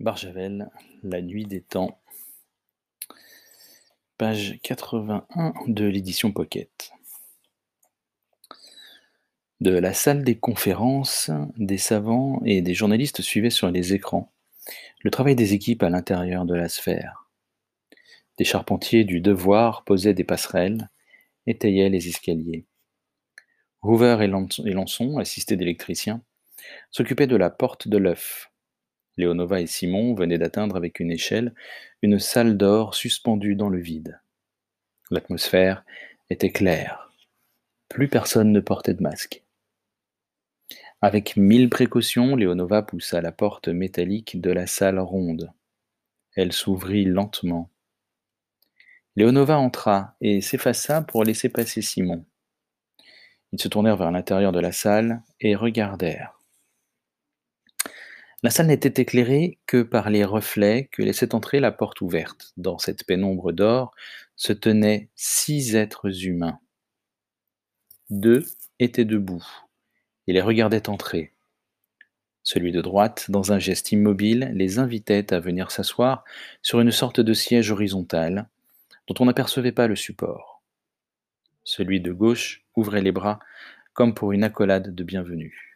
Barjavel, La nuit des temps, page 81 de l'édition Pocket. De la salle des conférences, des savants et des journalistes suivaient sur les écrans le travail des équipes à l'intérieur de la sphère. Des charpentiers du devoir posaient des passerelles, étayaient les escaliers. Hoover et Lançon, assistés d'électriciens, s'occupaient de la porte de l'œuf, Léonova et Simon venaient d'atteindre avec une échelle une salle d'or suspendue dans le vide. L'atmosphère était claire. Plus personne ne portait de masque. Avec mille précautions, Léonova poussa la porte métallique de la salle ronde. Elle s'ouvrit lentement. Léonova entra et s'effaça pour laisser passer Simon. Ils se tournèrent vers l'intérieur de la salle et regardèrent. La salle n'était éclairée que par les reflets que laissait entrer la porte ouverte. Dans cette pénombre d'or se tenaient six êtres humains. Deux étaient debout et les regardaient entrer. Celui de droite, dans un geste immobile, les invitait à venir s'asseoir sur une sorte de siège horizontal dont on n'apercevait pas le support. Celui de gauche ouvrait les bras comme pour une accolade de bienvenue.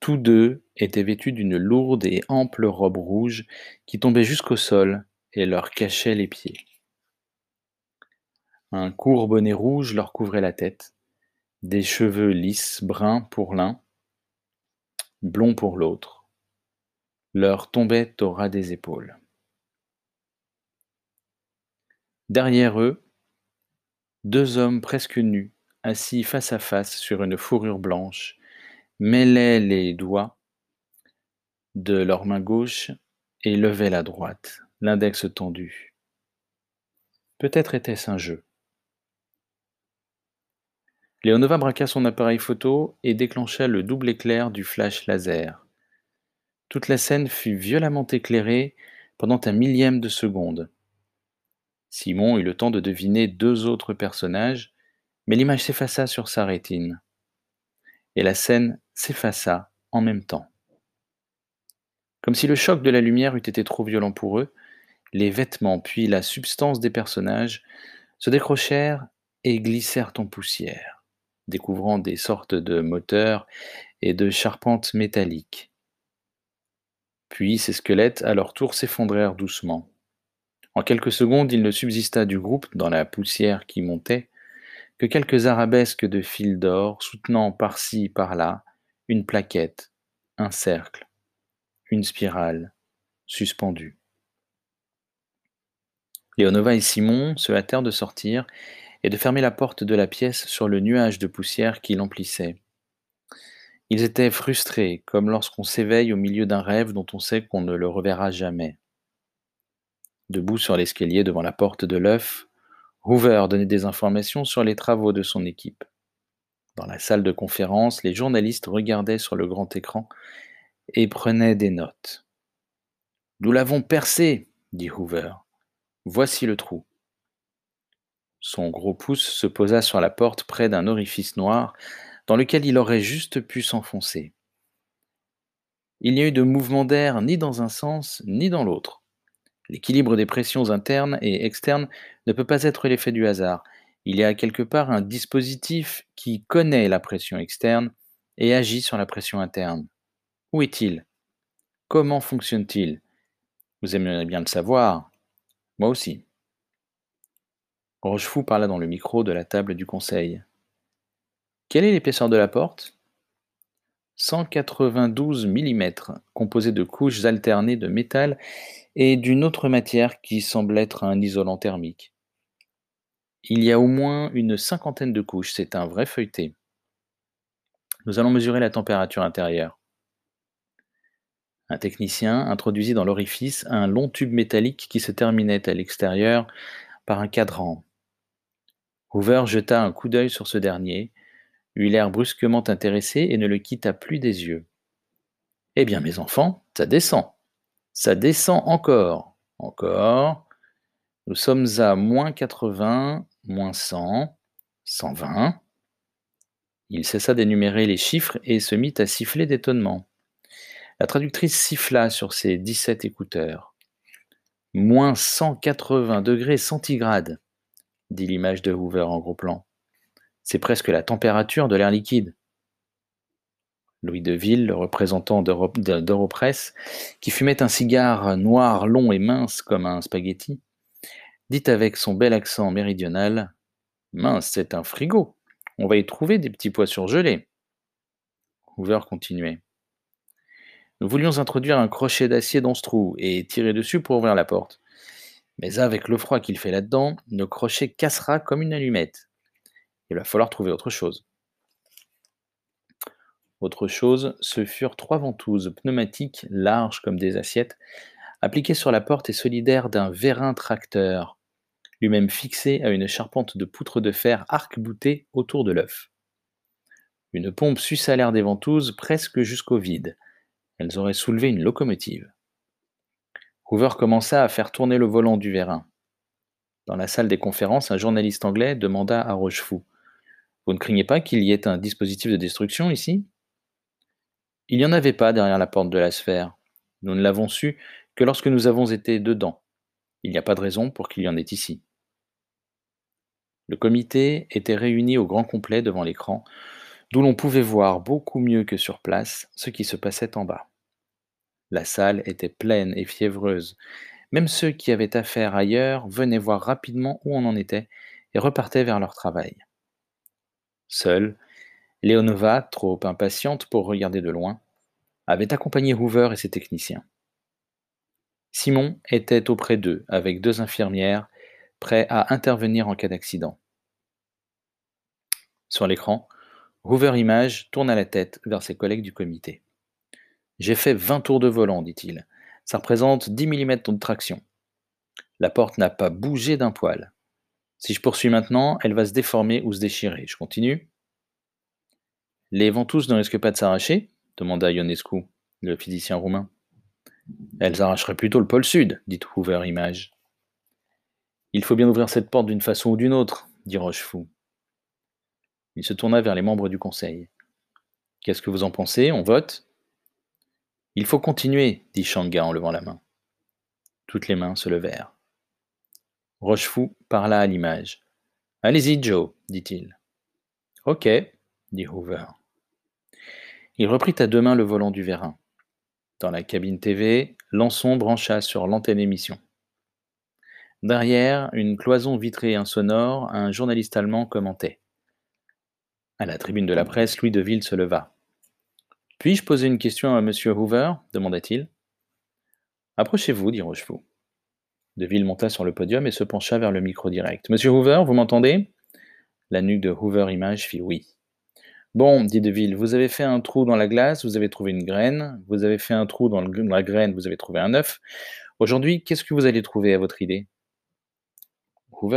Tous deux étaient vêtus d'une lourde et ample robe rouge qui tombait jusqu'au sol et leur cachait les pieds. Un court bonnet rouge leur couvrait la tête, des cheveux lisses bruns pour l'un, blonds pour l'autre, leur tombaient au ras des épaules. Derrière eux, deux hommes presque nus, assis face à face sur une fourrure blanche, mêlaient les doigts de leur main gauche et levaient la droite, l'index tendu. Peut-être était-ce un jeu. Léonova braqua son appareil photo et déclencha le double éclair du flash laser. Toute la scène fut violemment éclairée pendant un millième de seconde. Simon eut le temps de deviner deux autres personnages, mais l'image s'effaça sur sa rétine. Et la scène s'effaça en même temps. Comme si le choc de la lumière eût été trop violent pour eux, les vêtements puis la substance des personnages se décrochèrent et glissèrent en poussière, découvrant des sortes de moteurs et de charpentes métalliques. Puis ces squelettes à leur tour s'effondrèrent doucement. En quelques secondes, il ne subsista du groupe, dans la poussière qui montait, que quelques arabesques de fils d'or soutenant par-ci par-là une plaquette, un cercle, une spirale, suspendue. Léonova et Simon se hâtèrent de sortir et de fermer la porte de la pièce sur le nuage de poussière qui l'emplissait. Ils étaient frustrés, comme lorsqu'on s'éveille au milieu d'un rêve dont on sait qu'on ne le reverra jamais. Debout sur l'escalier devant la porte de l'œuf, Hoover donnait des informations sur les travaux de son équipe. Dans la salle de conférence, les journalistes regardaient sur le grand écran et prenaient des notes. Nous l'avons percé, dit Hoover. Voici le trou. Son gros pouce se posa sur la porte près d'un orifice noir dans lequel il aurait juste pu s'enfoncer. Il n'y a eu de mouvement d'air ni dans un sens ni dans l'autre. L'équilibre des pressions internes et externes ne peut pas être l'effet du hasard. Il y a quelque part un dispositif qui connaît la pression externe et agit sur la pression interne. Où est-il? Comment fonctionne-t-il? Vous aimeriez bien le savoir. Moi aussi. Rochefou parla dans le micro de la table du conseil. Quelle est l'épaisseur de la porte? 192 mm, composée de couches alternées de métal et d'une autre matière qui semble être un isolant thermique. Il y a au moins une cinquantaine de couches, c'est un vrai feuilleté. Nous allons mesurer la température intérieure. Un technicien introduisit dans l'orifice un long tube métallique qui se terminait à l'extérieur par un cadran. Hoover jeta un coup d'œil sur ce dernier, eut l'air brusquement intéressé et ne le quitta plus des yeux. Eh bien, mes enfants, ça descend. Ça descend encore. Encore. Nous sommes à moins 80, moins 100, 120. Il cessa d'énumérer les chiffres et se mit à siffler d'étonnement. La traductrice siffla sur ses 17 écouteurs. Moins 180 degrés centigrades, dit l'image de Hoover en gros plan. C'est presque la température de l'air liquide. Louis Deville, le représentant d'Europresse, qui fumait un cigare noir, long et mince comme un spaghetti, dit avec son bel accent méridional Mince, c'est un frigo. On va y trouver des petits pois surgelés. Hoover continuait. Nous voulions introduire un crochet d'acier dans ce trou et tirer dessus pour ouvrir la porte. Mais avec le froid qu'il fait là-dedans, le crochet cassera comme une allumette. Il va falloir trouver autre chose. Autre chose, ce furent trois ventouses pneumatiques larges comme des assiettes, appliquées sur la porte et solidaires d'un vérin tracteur, lui-même fixé à une charpente de poutres de fer arc-boutée autour de l'œuf. Une pompe suça l'air des ventouses presque jusqu'au vide. Elles auraient soulevé une locomotive. Hoover commença à faire tourner le volant du vérin. Dans la salle des conférences, un journaliste anglais demanda à Rochefou Vous ne craignez pas qu'il y ait un dispositif de destruction ici Il n'y en avait pas derrière la porte de la sphère. Nous ne l'avons su que lorsque nous avons été dedans. Il n'y a pas de raison pour qu'il y en ait ici. Le comité était réuni au grand complet devant l'écran, d'où l'on pouvait voir beaucoup mieux que sur place ce qui se passait en bas. La salle était pleine et fiévreuse. Même ceux qui avaient affaire ailleurs venaient voir rapidement où on en était et repartaient vers leur travail. Seule, Léonova, trop impatiente pour regarder de loin, avait accompagné Hoover et ses techniciens. Simon était auprès d'eux avec deux infirmières prêts à intervenir en cas d'accident. Sur l'écran, Hoover Image tourna la tête vers ses collègues du comité. J'ai fait 20 tours de volant, dit-il. Ça représente 10 mm de traction. La porte n'a pas bougé d'un poil. Si je poursuis maintenant, elle va se déformer ou se déchirer. Je continue Les ventouses ne risquent pas de s'arracher demanda Ionescu, le physicien roumain. Elles arracheraient plutôt le pôle sud, dit Hoover Image. Il faut bien ouvrir cette porte d'une façon ou d'une autre, dit Rochefou. Il se tourna vers les membres du conseil. Qu'est-ce que vous en pensez? On vote? Il faut continuer, dit Shanga en levant la main. Toutes les mains se levèrent. Rochefou parla à l'image. Allez-y, Joe, dit-il. Ok, dit Hoover. Il reprit à deux mains le volant du vérin. Dans la cabine TV, Lançon brancha sur l'antenne émission. Derrière, une cloison vitrée insonore, un journaliste allemand commentait. À la tribune de la presse, Louis Deville se leva. Puis-je poser une question à monsieur Hoover? demanda-t-il. Approchez-vous, dit Rochefou. Deville monta sur le podium et se pencha vers le micro direct. Monsieur Hoover, vous m'entendez? La nuque de Hoover Image fit oui. Bon, dit Deville, vous avez fait un trou dans la glace, vous avez trouvé une graine, vous avez fait un trou dans, dans la graine, vous avez trouvé un œuf. Aujourd'hui, qu'est-ce que vous allez trouver à votre idée?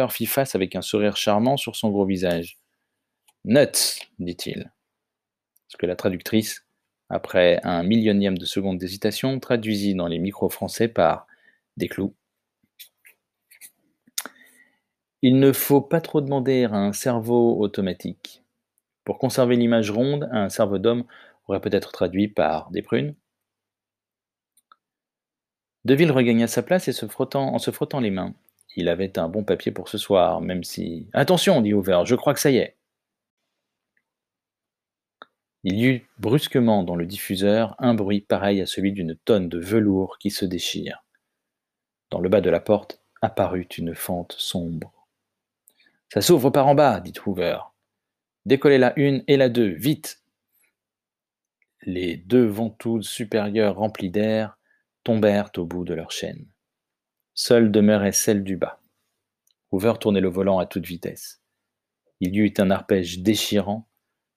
Fit face avec un sourire charmant sur son gros visage. Nuts, dit-il. Ce que la traductrice après un millionième de seconde d'hésitation, traduisit dans les micros français par des clous. Il ne faut pas trop demander à un cerveau automatique. Pour conserver l'image ronde, un cerveau d'homme aurait peut-être traduit par des prunes. Deville regagna sa place et en se frottant les mains. Il avait un bon papier pour ce soir, même si. Attention, dit Hoover, je crois que ça y est. Il y eut brusquement dans le diffuseur un bruit pareil à celui d'une tonne de velours qui se déchire. Dans le bas de la porte apparut une fente sombre. Ça s'ouvre par en bas, dit Hoover. Décollez la une et la deux, vite. Les deux ventouses supérieures remplies d'air tombèrent au bout de leur chaîne. Seule demeurait celle du bas. Hoover tournait le volant à toute vitesse. Il y eut un arpège déchirant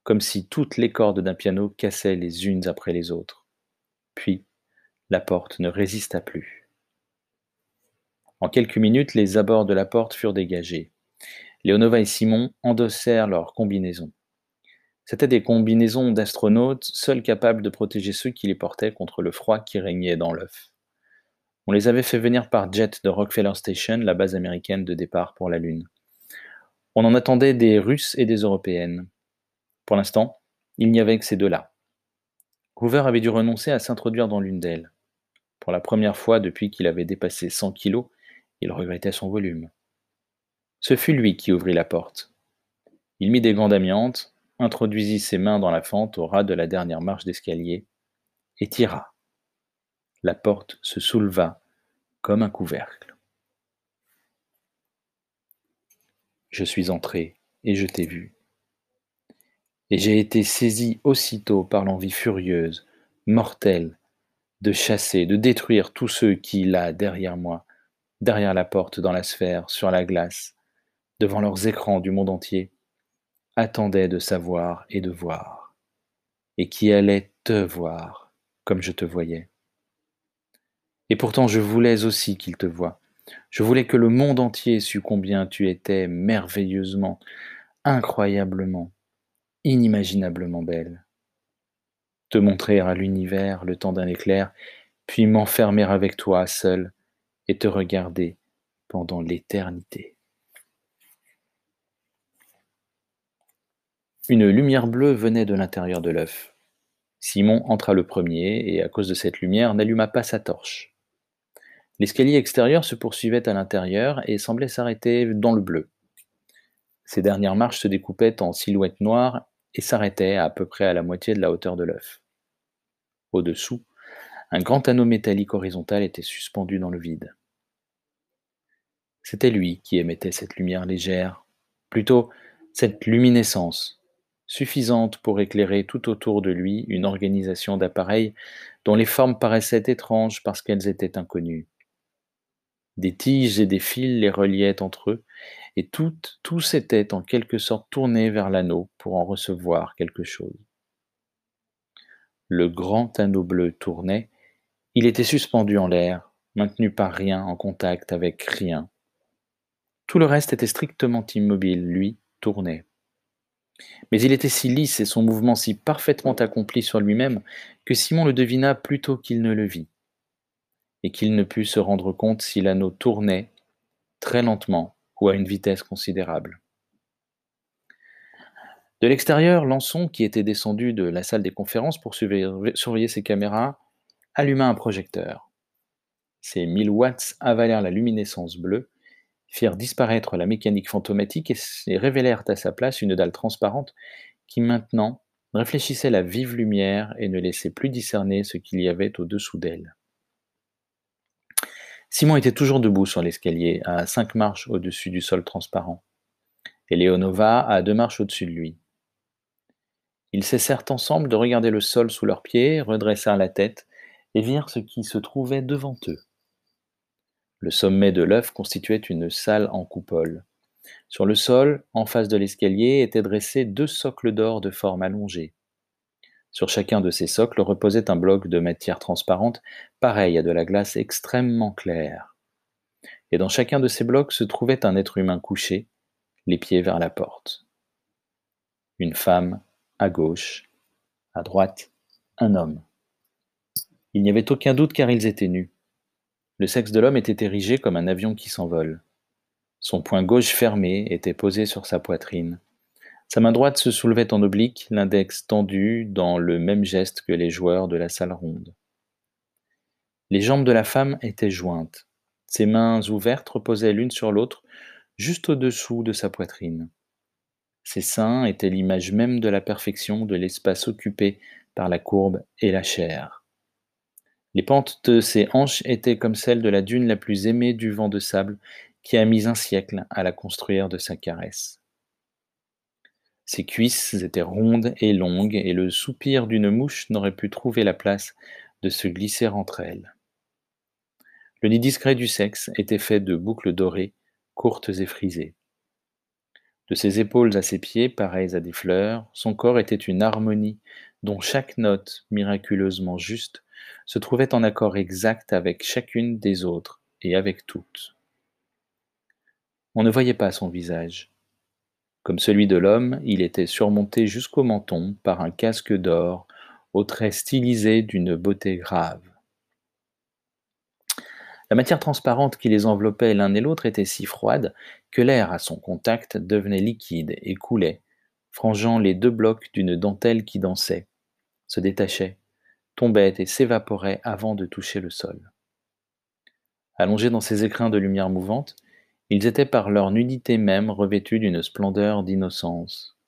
comme si toutes les cordes d'un piano cassaient les unes après les autres. Puis, la porte ne résista plus. En quelques minutes, les abords de la porte furent dégagés. Léonova et Simon endossèrent leurs combinaisons. C'étaient des combinaisons d'astronautes, seuls capables de protéger ceux qui les portaient contre le froid qui régnait dans l'œuf. On les avait fait venir par jet de Rockefeller Station, la base américaine de départ pour la Lune. On en attendait des Russes et des Européennes. Pour l'instant, il n'y avait que ces deux-là. Hoover avait dû renoncer à s'introduire dans l'une d'elles. Pour la première fois depuis qu'il avait dépassé 100 kilos, il regrettait son volume. Ce fut lui qui ouvrit la porte. Il mit des gants d'amiante, introduisit ses mains dans la fente au ras de la dernière marche d'escalier et tira. La porte se souleva comme un couvercle. Je suis entré et je t'ai vu. Et j'ai été saisi aussitôt par l'envie furieuse, mortelle, de chasser, de détruire tous ceux qui, là, derrière moi, derrière la porte, dans la sphère, sur la glace, devant leurs écrans du monde entier, attendaient de savoir et de voir, et qui allaient te voir comme je te voyais. Et pourtant je voulais aussi qu'ils te voient. Je voulais que le monde entier sût combien tu étais merveilleusement, incroyablement, inimaginablement belle. Te montrer à l'univers le temps d'un éclair, puis m'enfermer avec toi seul et te regarder pendant l'éternité. Une lumière bleue venait de l'intérieur de l'œuf. Simon entra le premier et, à cause de cette lumière, n'alluma pas sa torche. L'escalier extérieur se poursuivait à l'intérieur et semblait s'arrêter dans le bleu. Ces dernières marches se découpaient en silhouettes noires et s'arrêtaient à peu près à la moitié de la hauteur de l'œuf. Au-dessous, un grand anneau métallique horizontal était suspendu dans le vide. C'était lui qui émettait cette lumière légère, plutôt cette luminescence, suffisante pour éclairer tout autour de lui une organisation d'appareils dont les formes paraissaient étranges parce qu'elles étaient inconnues. Des tiges et des fils les reliaient entre eux, et toutes, tous étaient en quelque sorte tournés vers l'anneau pour en recevoir quelque chose. Le grand anneau bleu tournait, il était suspendu en l'air, maintenu par rien en contact avec rien. Tout le reste était strictement immobile, lui tournait. Mais il était si lisse et son mouvement si parfaitement accompli sur lui-même que Simon le devina plutôt qu'il ne le vit, et qu'il ne put se rendre compte si l'anneau tournait très lentement ou à une vitesse considérable. De l'extérieur, Lançon, qui était descendu de la salle des conférences pour surveiller ses caméras, alluma un projecteur. Ses mille watts avalèrent la luminescence bleue firent disparaître la mécanique fantomatique et révélèrent à sa place une dalle transparente qui maintenant réfléchissait la vive lumière et ne laissait plus discerner ce qu'il y avait au-dessous d'elle. Simon était toujours debout sur l'escalier, à cinq marches au-dessus du sol transparent, et Léonova à deux marches au-dessus de lui. Ils cessèrent ensemble de regarder le sol sous leurs pieds, redressèrent la tête et virent ce qui se trouvait devant eux. Le sommet de l'œuf constituait une salle en coupole. Sur le sol, en face de l'escalier, étaient dressés deux socles d'or de forme allongée. Sur chacun de ces socles reposait un bloc de matière transparente, pareil à de la glace extrêmement claire. Et dans chacun de ces blocs se trouvait un être humain couché, les pieds vers la porte. Une femme à gauche, à droite, un homme. Il n'y avait aucun doute car ils étaient nus. Le sexe de l'homme était érigé comme un avion qui s'envole. Son poing gauche fermé était posé sur sa poitrine. Sa main droite se soulevait en oblique, l'index tendu dans le même geste que les joueurs de la salle ronde. Les jambes de la femme étaient jointes. Ses mains ouvertes reposaient l'une sur l'autre, juste au-dessous de sa poitrine. Ses seins étaient l'image même de la perfection de l'espace occupé par la courbe et la chair. Les pentes de ses hanches étaient comme celles de la dune la plus aimée du vent de sable qui a mis un siècle à la construire de sa caresse. Ses cuisses étaient rondes et longues, et le soupir d'une mouche n'aurait pu trouver la place de se glisser entre elles. Le nid discret du sexe était fait de boucles dorées, courtes et frisées. De ses épaules à ses pieds, pareils à des fleurs, son corps était une harmonie dont chaque note, miraculeusement juste, se trouvait en accord exact avec chacune des autres et avec toutes. On ne voyait pas son visage. Comme celui de l'homme, il était surmonté jusqu'au menton par un casque d'or aux traits stylisés d'une beauté grave. La matière transparente qui les enveloppait l'un et l'autre était si froide que l'air à son contact devenait liquide et coulait, frangeant les deux blocs d'une dentelle qui dansait, se détachait, tombaient et s'évaporaient avant de toucher le sol. Allongés dans ces écrins de lumière mouvante, ils étaient par leur nudité même revêtus d'une splendeur d'innocence.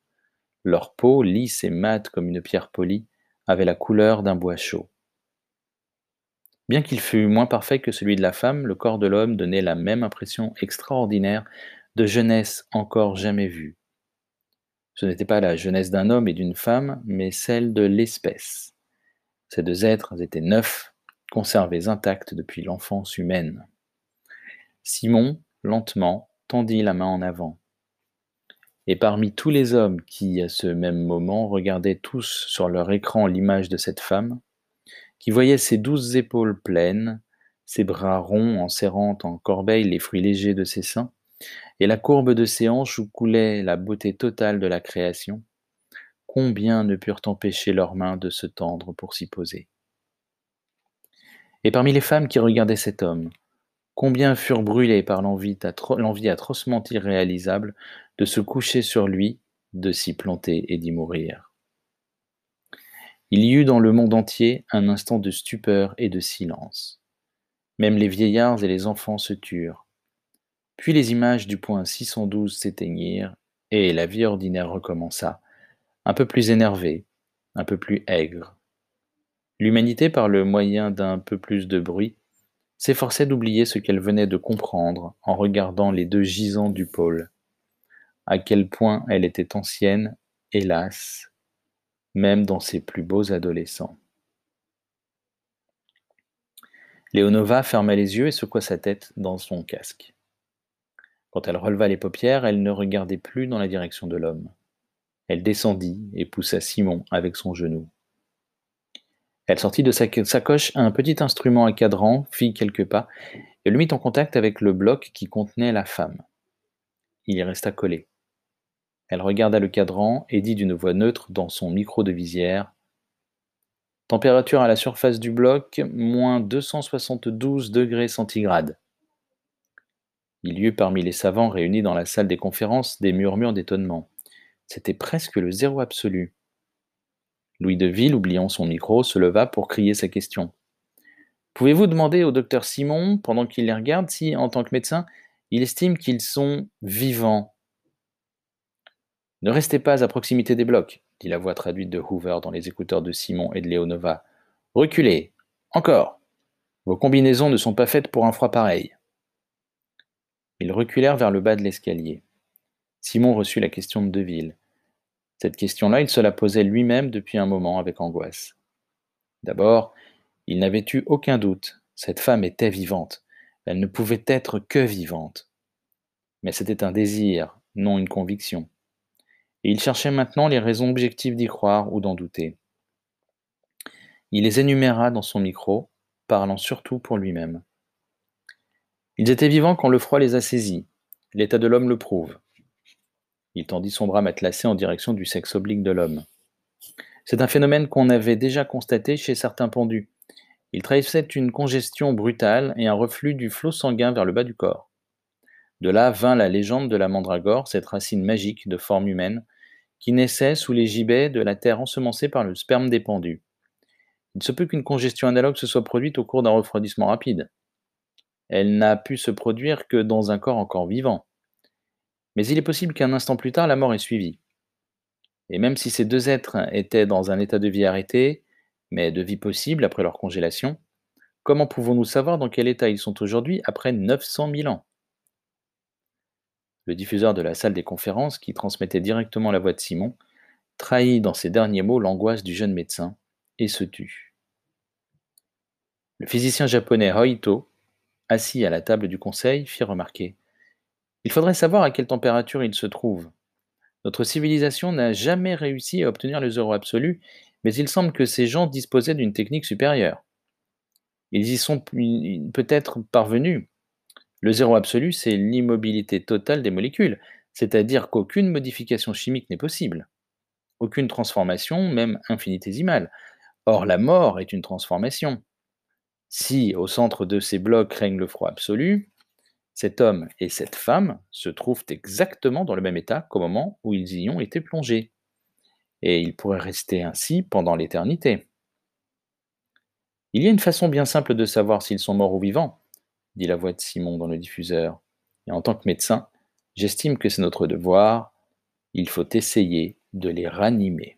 Leur peau, lisse et mate comme une pierre polie, avait la couleur d'un bois chaud. Bien qu'il fût moins parfait que celui de la femme, le corps de l'homme donnait la même impression extraordinaire de jeunesse encore jamais vue. Ce n'était pas la jeunesse d'un homme et d'une femme, mais celle de l'espèce. Ces deux êtres étaient neufs, conservés intacts depuis l'enfance humaine. Simon, lentement, tendit la main en avant. Et parmi tous les hommes qui, à ce même moment, regardaient tous sur leur écran l'image de cette femme, qui voyait ses douces épaules pleines, ses bras ronds en serrant en corbeille les fruits légers de ses seins, et la courbe de ses hanches où coulait la beauté totale de la création, combien ne purent empêcher leurs mains de se tendre pour s'y poser. Et parmi les femmes qui regardaient cet homme, combien furent brûlées par l'envie atrocement irréalisable de se coucher sur lui, de s'y planter et d'y mourir? Il y eut dans le monde entier un instant de stupeur et de silence. Même les vieillards et les enfants se turent. Puis les images du point 612 s'éteignirent, et la vie ordinaire recommença, un peu plus énervée, un peu plus aigre. L'humanité, par le moyen d'un peu plus de bruit, s'efforçait d'oublier ce qu'elle venait de comprendre en regardant les deux gisants du pôle. À quel point elle était ancienne, hélas, même dans ses plus beaux adolescents. Léonova ferma les yeux et secoua sa tête dans son casque. Quand elle releva les paupières, elle ne regardait plus dans la direction de l'homme. Elle descendit et poussa Simon avec son genou. Elle sortit de sa sacoche un petit instrument à cadran, fit quelques pas, et le mit en contact avec le bloc qui contenait la femme. Il y resta collé. Elle regarda le cadran et dit d'une voix neutre dans son micro de visière Température à la surface du bloc, moins 272 degrés centigrades. Il y eut parmi les savants réunis dans la salle des conférences des murmures d'étonnement. C'était presque le zéro absolu. Louis de Ville, oubliant son micro, se leva pour crier sa question. Pouvez-vous demander au docteur Simon, pendant qu'il les regarde, si, en tant que médecin, il estime qu'ils sont vivants? Ne restez pas à proximité des blocs, dit la voix traduite de Hoover dans les écouteurs de Simon et de Leonova. Reculez. Encore. Vos combinaisons ne sont pas faites pour un froid pareil. Ils reculèrent vers le bas de l'escalier. Simon reçut la question de Deville. Cette question-là, il se la posait lui-même depuis un moment avec angoisse. D'abord, il n'avait eu aucun doute. Cette femme était vivante. Elle ne pouvait être que vivante. Mais c'était un désir, non une conviction et il cherchait maintenant les raisons objectives d'y croire ou d'en douter. Il les énuméra dans son micro, parlant surtout pour lui-même. Ils étaient vivants quand le froid les a saisis. L'état de l'homme le prouve. Il tendit son bras matelassé en direction du sexe oblique de l'homme. C'est un phénomène qu'on avait déjà constaté chez certains pendus. Il trahissait une congestion brutale et un reflux du flot sanguin vers le bas du corps. De là vint la légende de la mandragore, cette racine magique de forme humaine, qui naissait sous les gibets de la terre ensemencée par le sperme des pendus. Il se peut qu'une congestion analogue se soit produite au cours d'un refroidissement rapide. Elle n'a pu se produire que dans un corps encore vivant. Mais il est possible qu'un instant plus tard, la mort ait suivi. Et même si ces deux êtres étaient dans un état de vie arrêté, mais de vie possible après leur congélation, comment pouvons-nous savoir dans quel état ils sont aujourd'hui après 900 000 ans? Le diffuseur de la salle des conférences, qui transmettait directement la voix de Simon, trahit dans ses derniers mots l'angoisse du jeune médecin et se tut. Le physicien japonais Hoito, assis à la table du conseil, fit remarquer Il faudrait savoir à quelle température il se trouve. Notre civilisation n'a jamais réussi à obtenir le zéro absolu, mais il semble que ces gens disposaient d'une technique supérieure. Ils y sont peut-être parvenus, le zéro absolu, c'est l'immobilité totale des molécules, c'est-à-dire qu'aucune modification chimique n'est possible, aucune transformation, même infinitésimale. Or, la mort est une transformation. Si au centre de ces blocs règne le froid absolu, cet homme et cette femme se trouvent exactement dans le même état qu'au moment où ils y ont été plongés. Et ils pourraient rester ainsi pendant l'éternité. Il y a une façon bien simple de savoir s'ils sont morts ou vivants, dit la voix de Simon dans le diffuseur. Et en tant que médecin, j'estime que c'est notre devoir. Il faut essayer de les ranimer.